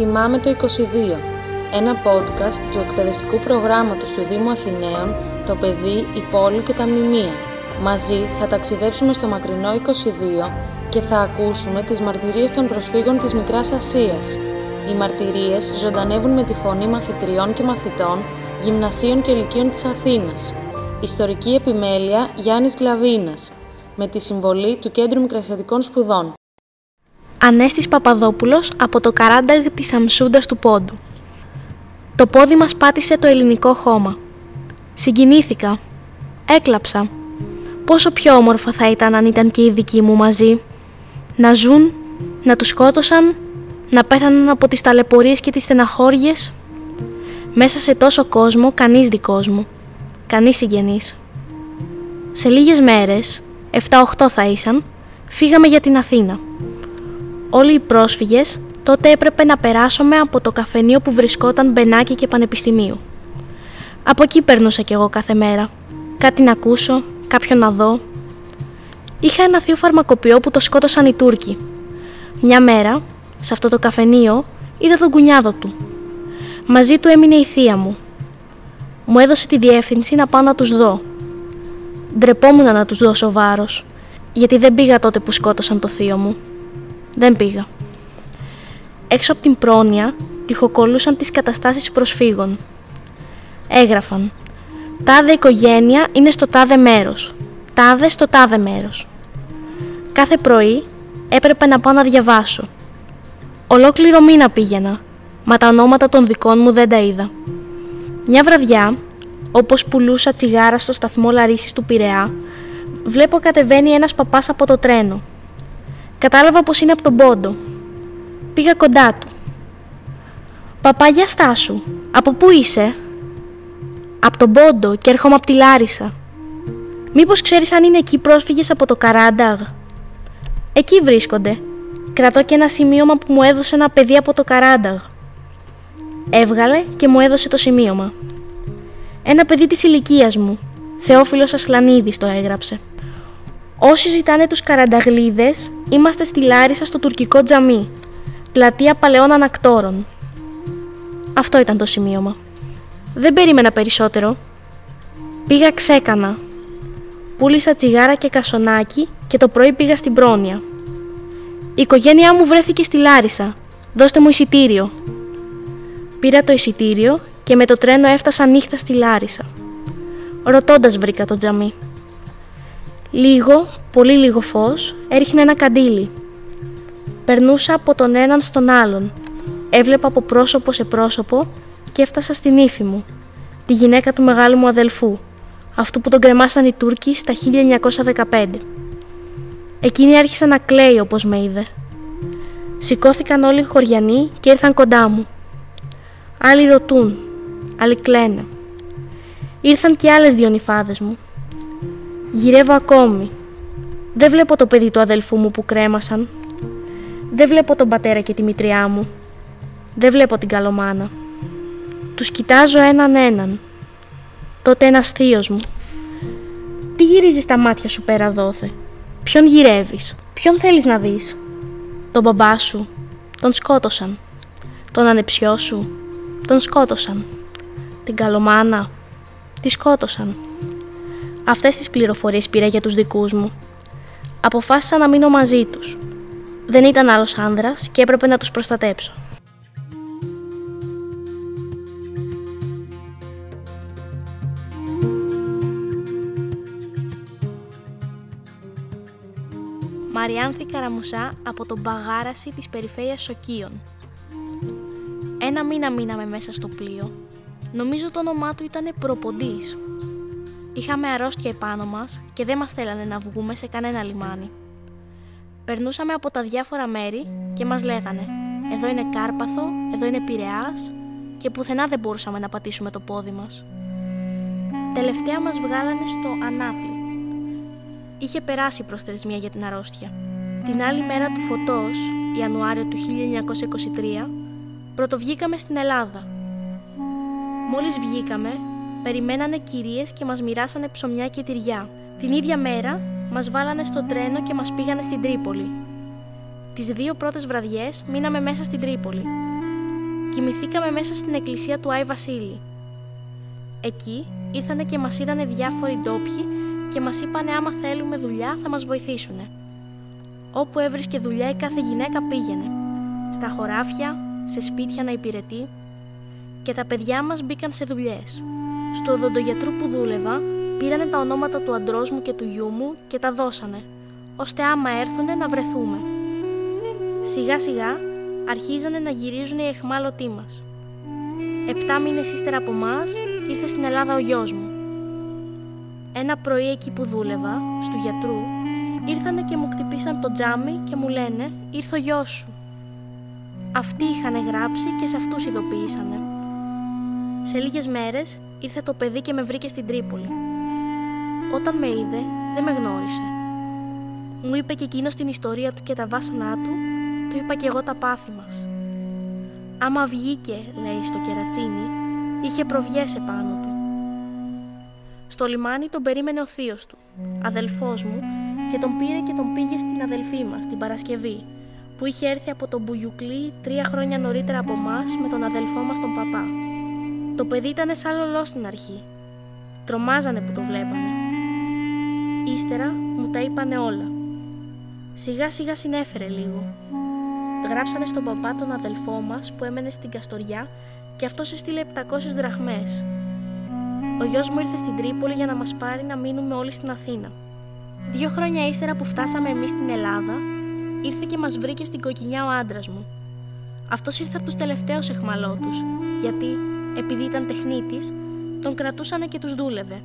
Θυμάμαι το 22, ένα podcast του εκπαιδευτικού προγράμματος του Δήμου Αθηναίων, το παιδί, η πόλη και τα μνημεία. Μαζί θα ταξιδέψουμε στο μακρινό 22 και θα ακούσουμε τις μαρτυρίες των προσφύγων της Μικράς Ασίας. Οι μαρτυρίες ζωντανεύουν με τη φωνή μαθητριών και μαθητών, γυμνασίων και ηλικίων της Αθήνας. Ιστορική επιμέλεια Γιάννης Γλαβίνας, με τη συμβολή του Κέντρου Μικρασιατικών Σπουδών. Ανέστης Παπαδόπουλος από το καράνταγ της Αμσούντας του Πόντου. Το πόδι μας πάτησε το ελληνικό χώμα. Συγκινήθηκα. Έκλαψα. Πόσο πιο όμορφα θα ήταν αν ήταν και οι δικοί μου μαζί. Να ζουν, να τους σκότωσαν, να πέθαναν από τις ταλαιπωρίες και τις στεναχώριες. Μέσα σε τόσο κόσμο κανείς δικός μου. Κανείς συγγενής. Σε λίγες μέρες, 7-8 θα ήσαν, φύγαμε για την Αθήνα. Όλοι οι πρόσφυγες τότε έπρεπε να περάσουμε από το καφενείο που βρισκόταν Μπενάκι και Πανεπιστημίου. Από εκεί περνούσα κι εγώ κάθε μέρα. Κάτι να ακούσω, κάποιον να δω. Είχα ένα θείο φαρμακοποιό που το σκότωσαν οι Τούρκοι. Μια μέρα, σε αυτό το καφενείο, είδα τον κουνιάδο του. Μαζί του έμεινε η θεία μου. Μου έδωσε τη διεύθυνση να πάω να τους δω. Ντρεπόμουν να τους δώσω βάρος, γιατί δεν πήγα τότε που σκότωσαν το θείο μου. Δεν πήγα. Έξω από την πρόνοια τυχοκολούσαν τις καταστάσεις προσφύγων. Έγραφαν «Τάδε οικογένεια είναι στο τάδε μέρος, τάδε στο τάδε μέρος». Κάθε πρωί έπρεπε να πάω να διαβάσω. Ολόκληρο μήνα πήγαινα, μα τα ονόματα των δικών μου δεν τα είδα. Μια βραδιά, όπως πουλούσα τσιγάρα στο σταθμό Λαρίσης του Πειραιά, βλέπω κατεβαίνει ένας παπάς από το τρένο. Κατάλαβα πως είναι από τον Πόντο. Πήγα κοντά του. «Παπά, για στάσου. Από πού είσαι» «Από τον Πόντο και έρχομαι από τη Λάρισα». «Μήπως ξέρεις αν είναι εκεί πρόσφυγες από το Καράνταγ» «Εκεί βρίσκονται. Κρατώ και ένα σημείωμα που μου έδωσε ένα παιδί από το Καράνταγ». Έβγαλε και μου έδωσε το σημείωμα. Ένα παιδί της ηλικίας μου. Θεόφιλος Ασλανίδης το έγραψε. Όσοι ζητάνε τους καρανταγλίδες, είμαστε στη Λάρισα στο τουρκικό τζαμί. Πλατεία παλαιών ανακτόρων. Αυτό ήταν το σημείωμα. Δεν περίμενα περισσότερο. Πήγα ξέκανα. Πούλησα τσιγάρα και κασονάκι και το πρωί πήγα στην πρόνοια. Η οικογένειά μου βρέθηκε στη Λάρισα. Δώστε μου εισιτήριο. Πήρα το εισιτήριο και με το τρένο έφτασα νύχτα στη Λάρισα. Ρωτώντας βρήκα το τζαμί. Λίγο, πολύ λίγο φως, έριχνε ένα καντήλι. Περνούσα από τον έναν στον άλλον. Έβλεπα από πρόσωπο σε πρόσωπο και έφτασα στην ύφη μου, τη γυναίκα του μεγάλου μου αδελφού, αυτού που τον κρεμάσαν οι Τούρκοι στα 1915. Εκείνη άρχισε να κλαίει όπως με είδε. Σηκώθηκαν όλοι οι χωριανοί και ήρθαν κοντά μου. Άλλοι ρωτούν, άλλοι κλαίνε. Ήρθαν και άλλες δυο νυφάδες μου. Γυρεύω ακόμη. Δεν βλέπω το παιδί του αδελφού μου που κρέμασαν. Δεν βλέπω τον πατέρα και τη μητριά μου. Δεν βλέπω την καλομάνα. Τους κοιτάζω έναν έναν. Τότε ένας θείος μου. Τι γυρίζεις τα μάτια σου πέρα δόθε; Ποιον γυρεύεις; Ποιον θέλεις να δεις; Τον μπαμπά σου. Τον σκότωσαν. Τον ανεψιό σου. Τον σκότωσαν. Την καλομάνα. Τη σκότωσαν. Αυτές τις πληροφορίες πήρα για τους δικούς μου. Αποφάσισα να μείνω μαζί τους. Δεν ήταν άλλος άνδρας και έπρεπε να τους προστατέψω. Μαριάνθη Καραμουσά από τον Παγάραση της περιφέρειας Σοκίων. Ένα μήνα μείναμε μέσα στο πλοίο. Νομίζω το όνομά του ήταν Προποντής. Είχαμε αρρώστια επάνω μας και δεν μας θέλανε να βγούμε σε κανένα λιμάνι. Περνούσαμε από τα διάφορα μέρη και μας λέγανε «Εδώ είναι Κάρπαθο, εδώ είναι Πειραιάς» και πουθενά δεν μπορούσαμε να πατήσουμε το πόδι μας. Τελευταία μας βγάλανε στο Ανάπλη. Είχε περάσει η προθεσμία για την αρρώστια. Την άλλη μέρα του φωτός, Ιανουάριο του 1923, πρωτοβγήκαμε στην Ελλάδα. Μόλις βγήκαμε, περιμένανε κυρίες και μας μοιράσανε ψωμιά και τυριά. Την ίδια μέρα μας βάλανε στο τρένο και μας πήγανε στην Τρίπολη. Τις δύο πρώτες βραδιές μείναμε μέσα στην Τρίπολη. κοιμηθήκαμε μέσα στην εκκλησία του Άι Βασίλη. Εκεί ήρθανε και μας είδανε διάφοροι ντόπιοι και μας είπανε άμα θέλουμε δουλειά θα μας βοηθήσουνε. Όπου έβρισκε δουλειά η κάθε γυναίκα πήγαινε. Στα χωράφια, σε σπίτια να υπηρετεί και τα παιδιά μας μπήκαν σε δουλειές. Στο οδοντογιατρού που δούλευα πήρανε τα ονόματα του αντρός μου και του γιού μου και τα δώσανε, ώστε άμα έρθουνε να βρεθούμε. Σιγά σιγά αρχίζανε να γυρίζουν οι εχμάλωτοί μας. Επτά μήνες ύστερα από μας ήρθε στην Ελλάδα ο γιος μου. Ένα πρωί εκεί που δούλευα, στου γιατρού, ήρθανε και μου χτυπήσαν το τζάμι και μου λένε «Ήρθε ο γιος σου». Αυτοί είχαν γράψει και σε αυτούς ειδοποιήσανε. Σε λίγες μέρες ήρθε το παιδί και με βρήκε στην Τρίπολη. Όταν με είδε, δεν με γνώρισε. Μου είπε και εκείνος την ιστορία του και τα βάσανά του, του είπα και εγώ τα πάθη μας. Άμα βγήκε, λέει, στο κερατσίνι, είχε προβιές επάνω του. Στο λιμάνι τον περίμενε ο θείος του, αδελφός μου, και τον πήρε και τον πήγε στην αδελφή μας, την Παρασκευή, που είχε έρθει από τον Μπουγιουκλή τρία χρόνια νωρίτερα από εμάς με τον αδελφό μας τον παπά. Το παιδί ήταν σαν λολό στην αρχή. Τρομάζανε που το βλέπανε. Ύστερα μου τα είπανε όλα. Σιγά σιγά συνέφερε λίγο. Γράψανε στον παπά τον αδελφό μας που έμενε στην Καστοριά και αυτός έστειλε 700 δραχμές. Ο γιος μου ήρθε στην Τρίπολη για να μας πάρει να μείνουμε όλοι στην Αθήνα. Δύο χρόνια ύστερα που φτάσαμε εμείς στην Ελλάδα, ήρθε και μας βρήκε στην κοκκινιά ο άντρας μου. Αυτός ήρθε από τους τελευταίους εχμαλώτους, γιατί, επειδή ήταν τεχνίτης, τον κρατούσανε και τους δούλευε.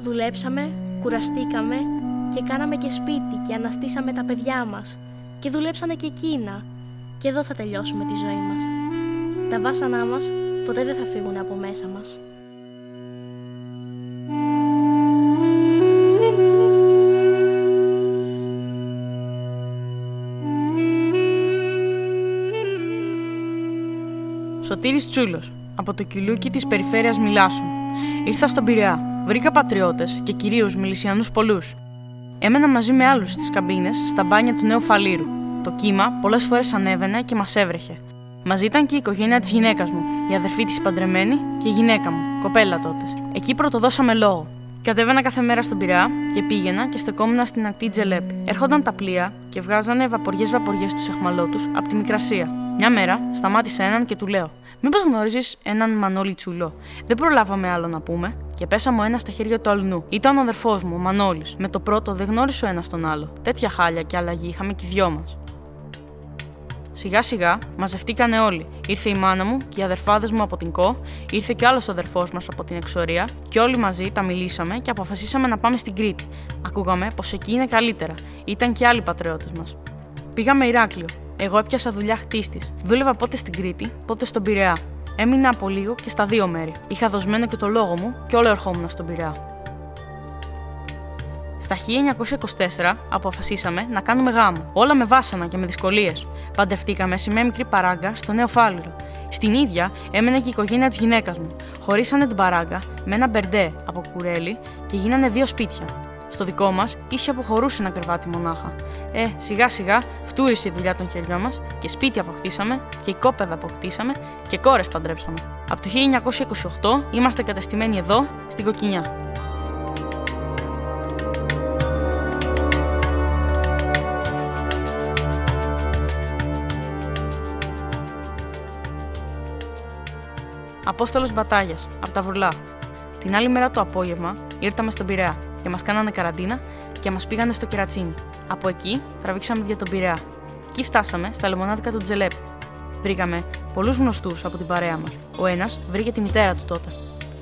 Δουλέψαμε, κουραστήκαμε και κάναμε και σπίτι και αναστήσαμε τα παιδιά μας και δουλέψανε και εκείνα και εδώ θα τελειώσουμε τη ζωή μας. Τα βάσανά μας ποτέ δεν θα φύγουν από μέσα μας. Σωτήρης Τσούλος, από το κιλούκι της περιφέρειας Μιλάσου. Ήρθα στον Πειραιά, βρήκα πατριώτες και κυρίως μιλισιανούς πολλούς. Έμενα μαζί με άλλους στις καμπίνες στα μπάνια του νέου Φαλήρου. Το κύμα πολλές φορές ανέβαινε και μας έβρεχε. Μαζί ήταν και η οικογένεια της γυναίκας μου, η αδερφή της παντρεμένη και η γυναίκα μου, κοπέλα τότε. Εκεί πρωτοδώσαμε λόγο. Κατέβαινα κάθε μέρα στον Πειραιά και πήγαινα και στεκόμουν στην ακτή Τζελέπη. Έρχονταν τα πλοία και βγάζανε βαποριέ-βαποριέ τους εχμαλώτους από τη Μικρασία. Μια μέρα σταμάτησε έναν και του λέω: Μήπως γνώριζε έναν Μανώλη Τσουλό. Δεν προλάβαμε άλλο να πούμε και πέσαμε ο ένας στα χέρια του αλλού. Ήταν ο αδερφός μου, ο Μανώλης. Με το πρώτο δεν γνώρισε ο ένας τον άλλο. Τέτοια χάλια και αλλαγή είχαμε και οι δυο μας. Σιγά σιγά μαζευτήκανε όλοι. Ήρθε η μάνα μου και οι αδερφάδες μου από την ΚΟ, ήρθε και άλλος αδερφός μας από την εξορία και όλοι μαζί τα μιλήσαμε και αποφασίσαμε να πάμε στην Κρήτη. Ακούγαμε πως εκεί είναι καλύτερα. Ήταν και άλλοι πατριώτε μας. Πήγαμε Ηράκλειο. Εγώ έπιασα δουλειά χτίστη. Δούλευα πότε στην Κρήτη, πότε στον Πειραιά. Έμεινα από λίγο και στα δύο μέρη. Είχα δοσμένο και το λόγο μου και όλο ερχόμουν στον Πειραιά. Στα 1924 αποφασίσαμε να κάνουμε γάμο. Όλα με βάσανα και με δυσκολίες. Παντευτήκαμε σε μια μικρή παράγκα στο Νέο Φάληρο. Στην ίδια έμενε και η οικογένεια της γυναίκας μου. Χωρίσανε την παράγκα με ένα μπερντέ από κουρέλι και γίνανε δύο σπίτια. Στο δικό μας είχε αποχωρούσε ένα κρεβάτι μονάχα. Ε, σιγά σιγά φτούρισε η δουλειά των χεριών μας και σπίτι αποκτήσαμε και οικόπεδα αποκτήσαμε και κόρες παντρέψαμε. Από το 1928 είμαστε κατεστημένοι εδώ, στην Κοκκινιά. Απόστολος Μπατάγια, από τα Βουρλά. Την άλλη μέρα το απόγευμα ήρθαμε στον Πειραιά και μας κάνανε καραντίνα και μας πήγανε στο Κερατσίνι. Από εκεί τραβήξαμε για τον Πειραιά. Εκεί φτάσαμε στα λεμονάδικα του Τζελέπ. Βρήκαμε πολλούς γνωστούς από την παρέα μας. Ο ένας βρήκε τη μητέρα του τότε.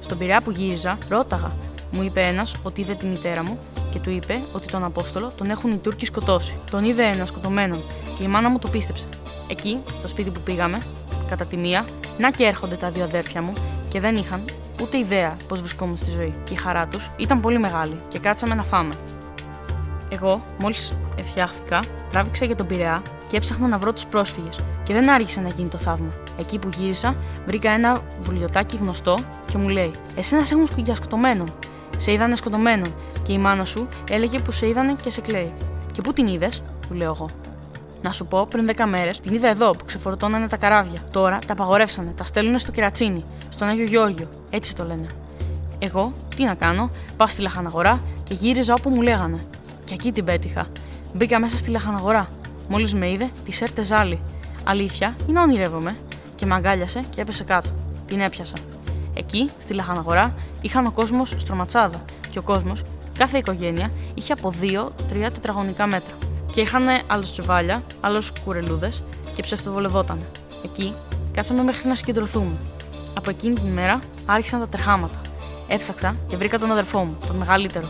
Στον Πειραιά που γύριζα, ρώταγα. Μου είπε ένας ότι είδε τη μητέρα μου και του είπε ότι τον Απόστολο τον έχουν οι Τούρκοι σκοτώσει. Τον είδε ένας σκοτωμένο και η μάνα μου το πίστεψε. Εκεί, στο σπίτι που πήγαμε, κατά τη μία, να και έρχονται τα δύο αδέρφια μου και δεν είχαν ούτε ιδέα πώς βρισκόμουν στη ζωή. Και η χαρά τους ήταν πολύ μεγάλη και κάτσαμε να φάμε. Εγώ, μόλις εφτιάχθηκα, τράβηξα για τον Πειραιά και έψαχνα να βρω τους πρόσφυγες. Και δεν άργησε να γίνει το θαύμα. Εκεί που γύρισα, βρήκα ένα βουλιωτάκι γνωστό και μου λέει: Εσένα σε έχουν για σκοτωμένο. Σε είδανε σκοτωμένο και η μάνα σου έλεγε που σε είδανε και σε κλαίει. Και πού την είδες, του λέω εγώ. Να σου πω, πριν 10 μέρες την είδα εδώ που ξεφορτώνανε τα καράβια. Τώρα τα απαγορεύσανε, τα στέλνουν στο κερατσίνι, στον Άγιο Γεώργιο. Έτσι το λένε. Εγώ, τι να κάνω, πάω στη λαχαναγορά και γύριζα όπου μου λέγανε. Και εκεί την πέτυχα. Μπήκα μέσα στη λαχαναγορά. Μόλις με είδε, τη έρτες ζάλι. Αλήθεια, ή να ονειρεύομαι. Και με αγκάλιασε και έπεσε κάτω. Την έπιασα. Εκεί, στη λαχαναγορά, είχαν ο κόσμος στρωματσάδα. Και ο κόσμος, κάθε οικογένεια, είχε από 2-3 τετραγωνικά μέτρα. Και είχαν άλλους τσουβάλια, άλλους κουρελούδες και ψευτοβολευόταν. Εκεί κάτσαμε μέχρι να συγκεντρωθούμε. Από εκείνη την ημέρα άρχισαν τα τρεχάματα. Έψαξα και βρήκα τον αδερφό μου, τον μεγαλύτερο.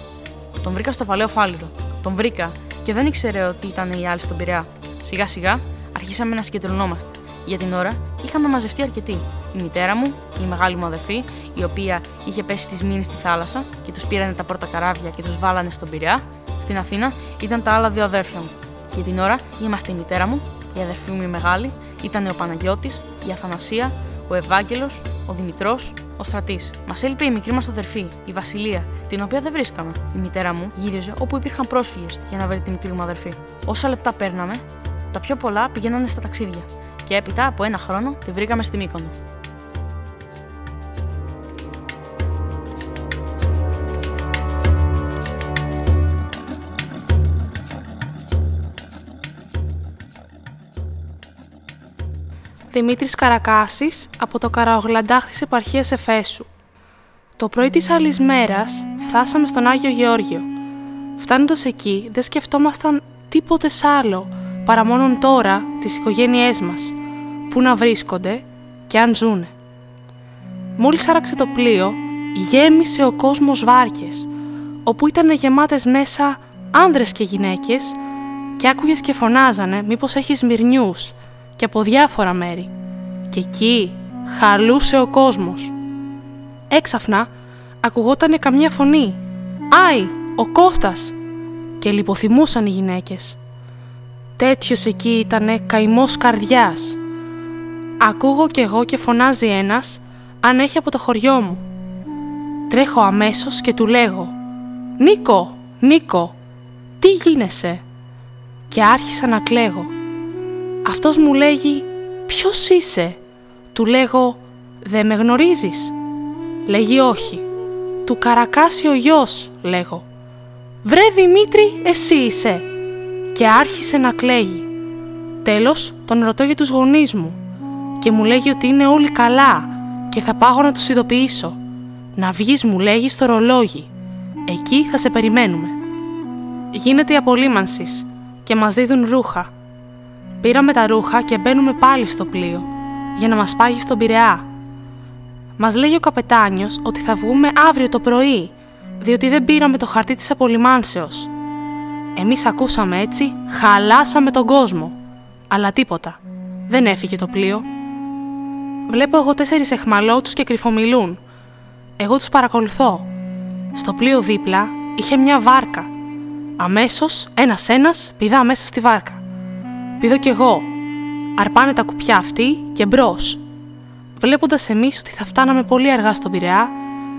Τον βρήκα στο παλαιό φάληρο. Τον βρήκα και δεν ήξερε ότι ήταν οι άλλοι στον Πειραιά. Σιγά σιγά αρχίσαμε να συγκεντρωνόμαστε. Για την ώρα είχαμε μαζευτεί αρκετοί. Η μητέρα μου, η μεγάλη μου αδερφή, η οποία είχε πέσει τη μήνυ στη θάλασσα και τους πήρανε τα πρώτα καράβια και τους βάλανε στον Πειραιά. Στην Αθήνα ήταν τα άλλα δύο αδέρφια μου. Για την ώρα είμαστε η μητέρα μου, η αδερφή μου η μεγάλη, ήταν ο Παναγιώτης, η Αθανασία, ο Ευάγγελος, ο Δημητρός, ο Στρατής. Μας έλειπε η μικρή μας αδερφή, η Βασιλεία, την οποία δεν βρίσκαμε. Η μητέρα μου γύριζε όπου υπήρχαν πρόσφυγες για να βρει τη μικρή μου αδερφή. Όσα λεπτά παίρναμε, τα πιο πολλά πηγαίνανε στα ταξίδια. Και έπειτα από ένα χρόνο τη βρήκαμε στη Μύκονο. Δημήτρης Καρακάσης από το Καραογλαντάχ της επαρχίας Εφέσου. Το πρωί της άλλης μέρας φτάσαμε στον Άγιο Γεώργιο. Φτάνοντας εκεί δεν σκεφτόμασταν τίποτε άλλο παρά μόνον τώρα τις οικογένειές μας, που να βρίσκονται και αν ζούνε. Μόλις άραξε το πλοίο, γέμισε ο κόσμος βάρκες, όπου ήταν γεμάτες μέσα άνδρες και γυναίκες και άκουγες και φωνάζανε μήπως έχεις μυρνιούς και από διάφορα μέρη. Και εκεί χαλούσε ο κόσμος. Έξαφνα ακουγότανε καμιά φωνή. «Άι, ο Κώστας!» και λιποθυμούσαν οι γυναίκες. Τέτοιος εκεί ήτανε καημός καρδιάς. Ακούγω κι εγώ και φωνάζει ένας αν έχει από το χωριό μου. Τρέχω αμέσως και του λέγω «Νίκο, Νίκο, τι γίνεσαι» και άρχισα να κλαίγω. Αυτός μου λέγει «Ποιος είσαι» Του λέγω «Δεν με γνωρίζεις» Λέγει «Όχι» Του καρακάσει ο γιος λέγω «Βρε Δημήτρη εσύ είσαι» Και άρχισε να κλαίγει. Τέλος τον ρωτώ για τους γονείς μου Και μου λέγει ότι είναι όλοι καλά Και θα πάω να τους ειδοποιήσω. Να βγεις μου λέγει στο ρολόγι. Εκεί θα σε περιμένουμε Γίνεται η απολύμανσης και μας δίδουν ρούχα Πήραμε τα ρούχα και μπαίνουμε πάλι στο πλοίο για να μας πάγει στον Πειραιά. Μας λέει ο καπετάνιος ότι θα βγούμε αύριο το πρωί, διότι δεν πήραμε το χαρτί της απολυμάνσεως. Εμείς ακούσαμε έτσι, χαλάσαμε τον κόσμο. Αλλά τίποτα. Δεν έφυγε το πλοίο. Βλέπω εγώ τέσσερις εχμαλώτους και κρυφομιλούν. Εγώ τους παρακολουθώ. Στο πλοίο δίπλα είχε μια βάρκα. Αμέσως ένας-ένας πηδά μέσα στη βάρκα. Πηδώ κι εγώ. Αρπάνε τα κουπιά αυτοί και μπρος. Βλέποντας εμείς ότι θα φτάναμε πολύ αργά στον Πειραιά,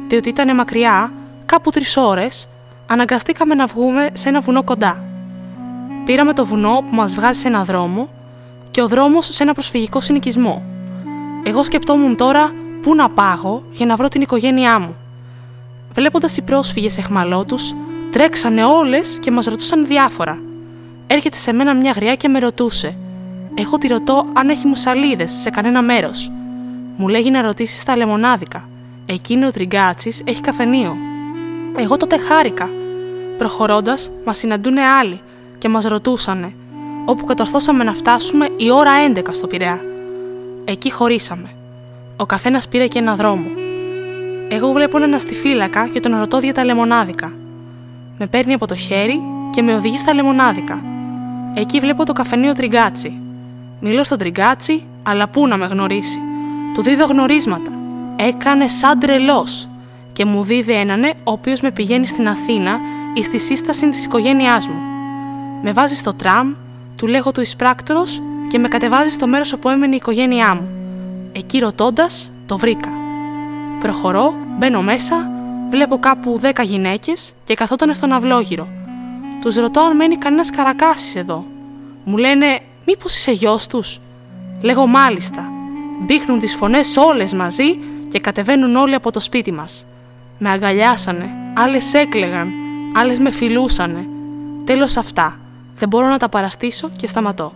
διότι ήταν μακριά, κάπου τρεις ώρες, αναγκαστήκαμε να βγούμε σε ένα βουνό κοντά. Πήραμε το βουνό που μας βγάζει σε ένα δρόμο και ο δρόμος σε ένα προσφυγικό συνοικισμό. Εγώ σκεπτόμουν τώρα πού να πάγω για να βρω την οικογένειά μου. Βλέποντας οι πρόσφυγες εχμαλώτους, τρέξανε όλες και μας ρωτούσαν διάφορα έρχεται σε μένα μια γριά και με ρωτούσε. Εγώ τη ρωτώ αν έχει μουσαλίδες σε κανένα μέρος. Μου λέγει να ρωτήσει στα λεμονάδικα. Εκείνο ο τριγκάτσι έχει καφενείο. Εγώ τότε χάρηκα. Προχωρώντας, μας συναντούν άλλοι και μας ρωτούσανε, όπου κατορθώσαμε να φτάσουμε η ώρα 11 στο Πειραιά. Εκεί χωρίσαμε. Ο καθένας πήρε και ένα δρόμο. Εγώ βλέπω ένα στη φύλακα και τον ρωτώ για τα λεμονάδικα. Με παίρνει από το χέρι και με οδηγεί στα λεμονάδικα. Εκεί βλέπω το καφενείο Τριγκάτσι. Μιλώ στον Τριγκάτσι, αλλά πού να με γνωρίσει. Του δίδω γνωρίσματα. Έκανε σαν τρελός και μου δίδει έναν ο οποίος με πηγαίνει στην Αθήνα ή στη σύσταση της οικογένειάς μου. Με βάζει στο τραμ, του λέγω του εισπράκτορος και με κατεβάζει στο μέρος όπου έμενε η οικογένειά μου. Εκεί ρωτώντας, το βρήκα. Προχωρώ, μπαίνω μέσα, βλέπω κάπου δέκα γυναίκες και καθόταν στον αυλόγυρο τους ρωτώ αν μένει κανένας καρακάσης εδώ. Μου λένε Μήπως είσαι γιος τους; Λέγω μάλιστα. Μπήχνουν τις φωνές όλες μαζί και κατεβαίνουν όλοι από το σπίτι μας. Με αγκαλιάσανε, άλλες έκλεγαν, άλλες με φιλούσανε. Τέλος αυτά. Δεν μπορώ να τα παραστήσω και σταματώ.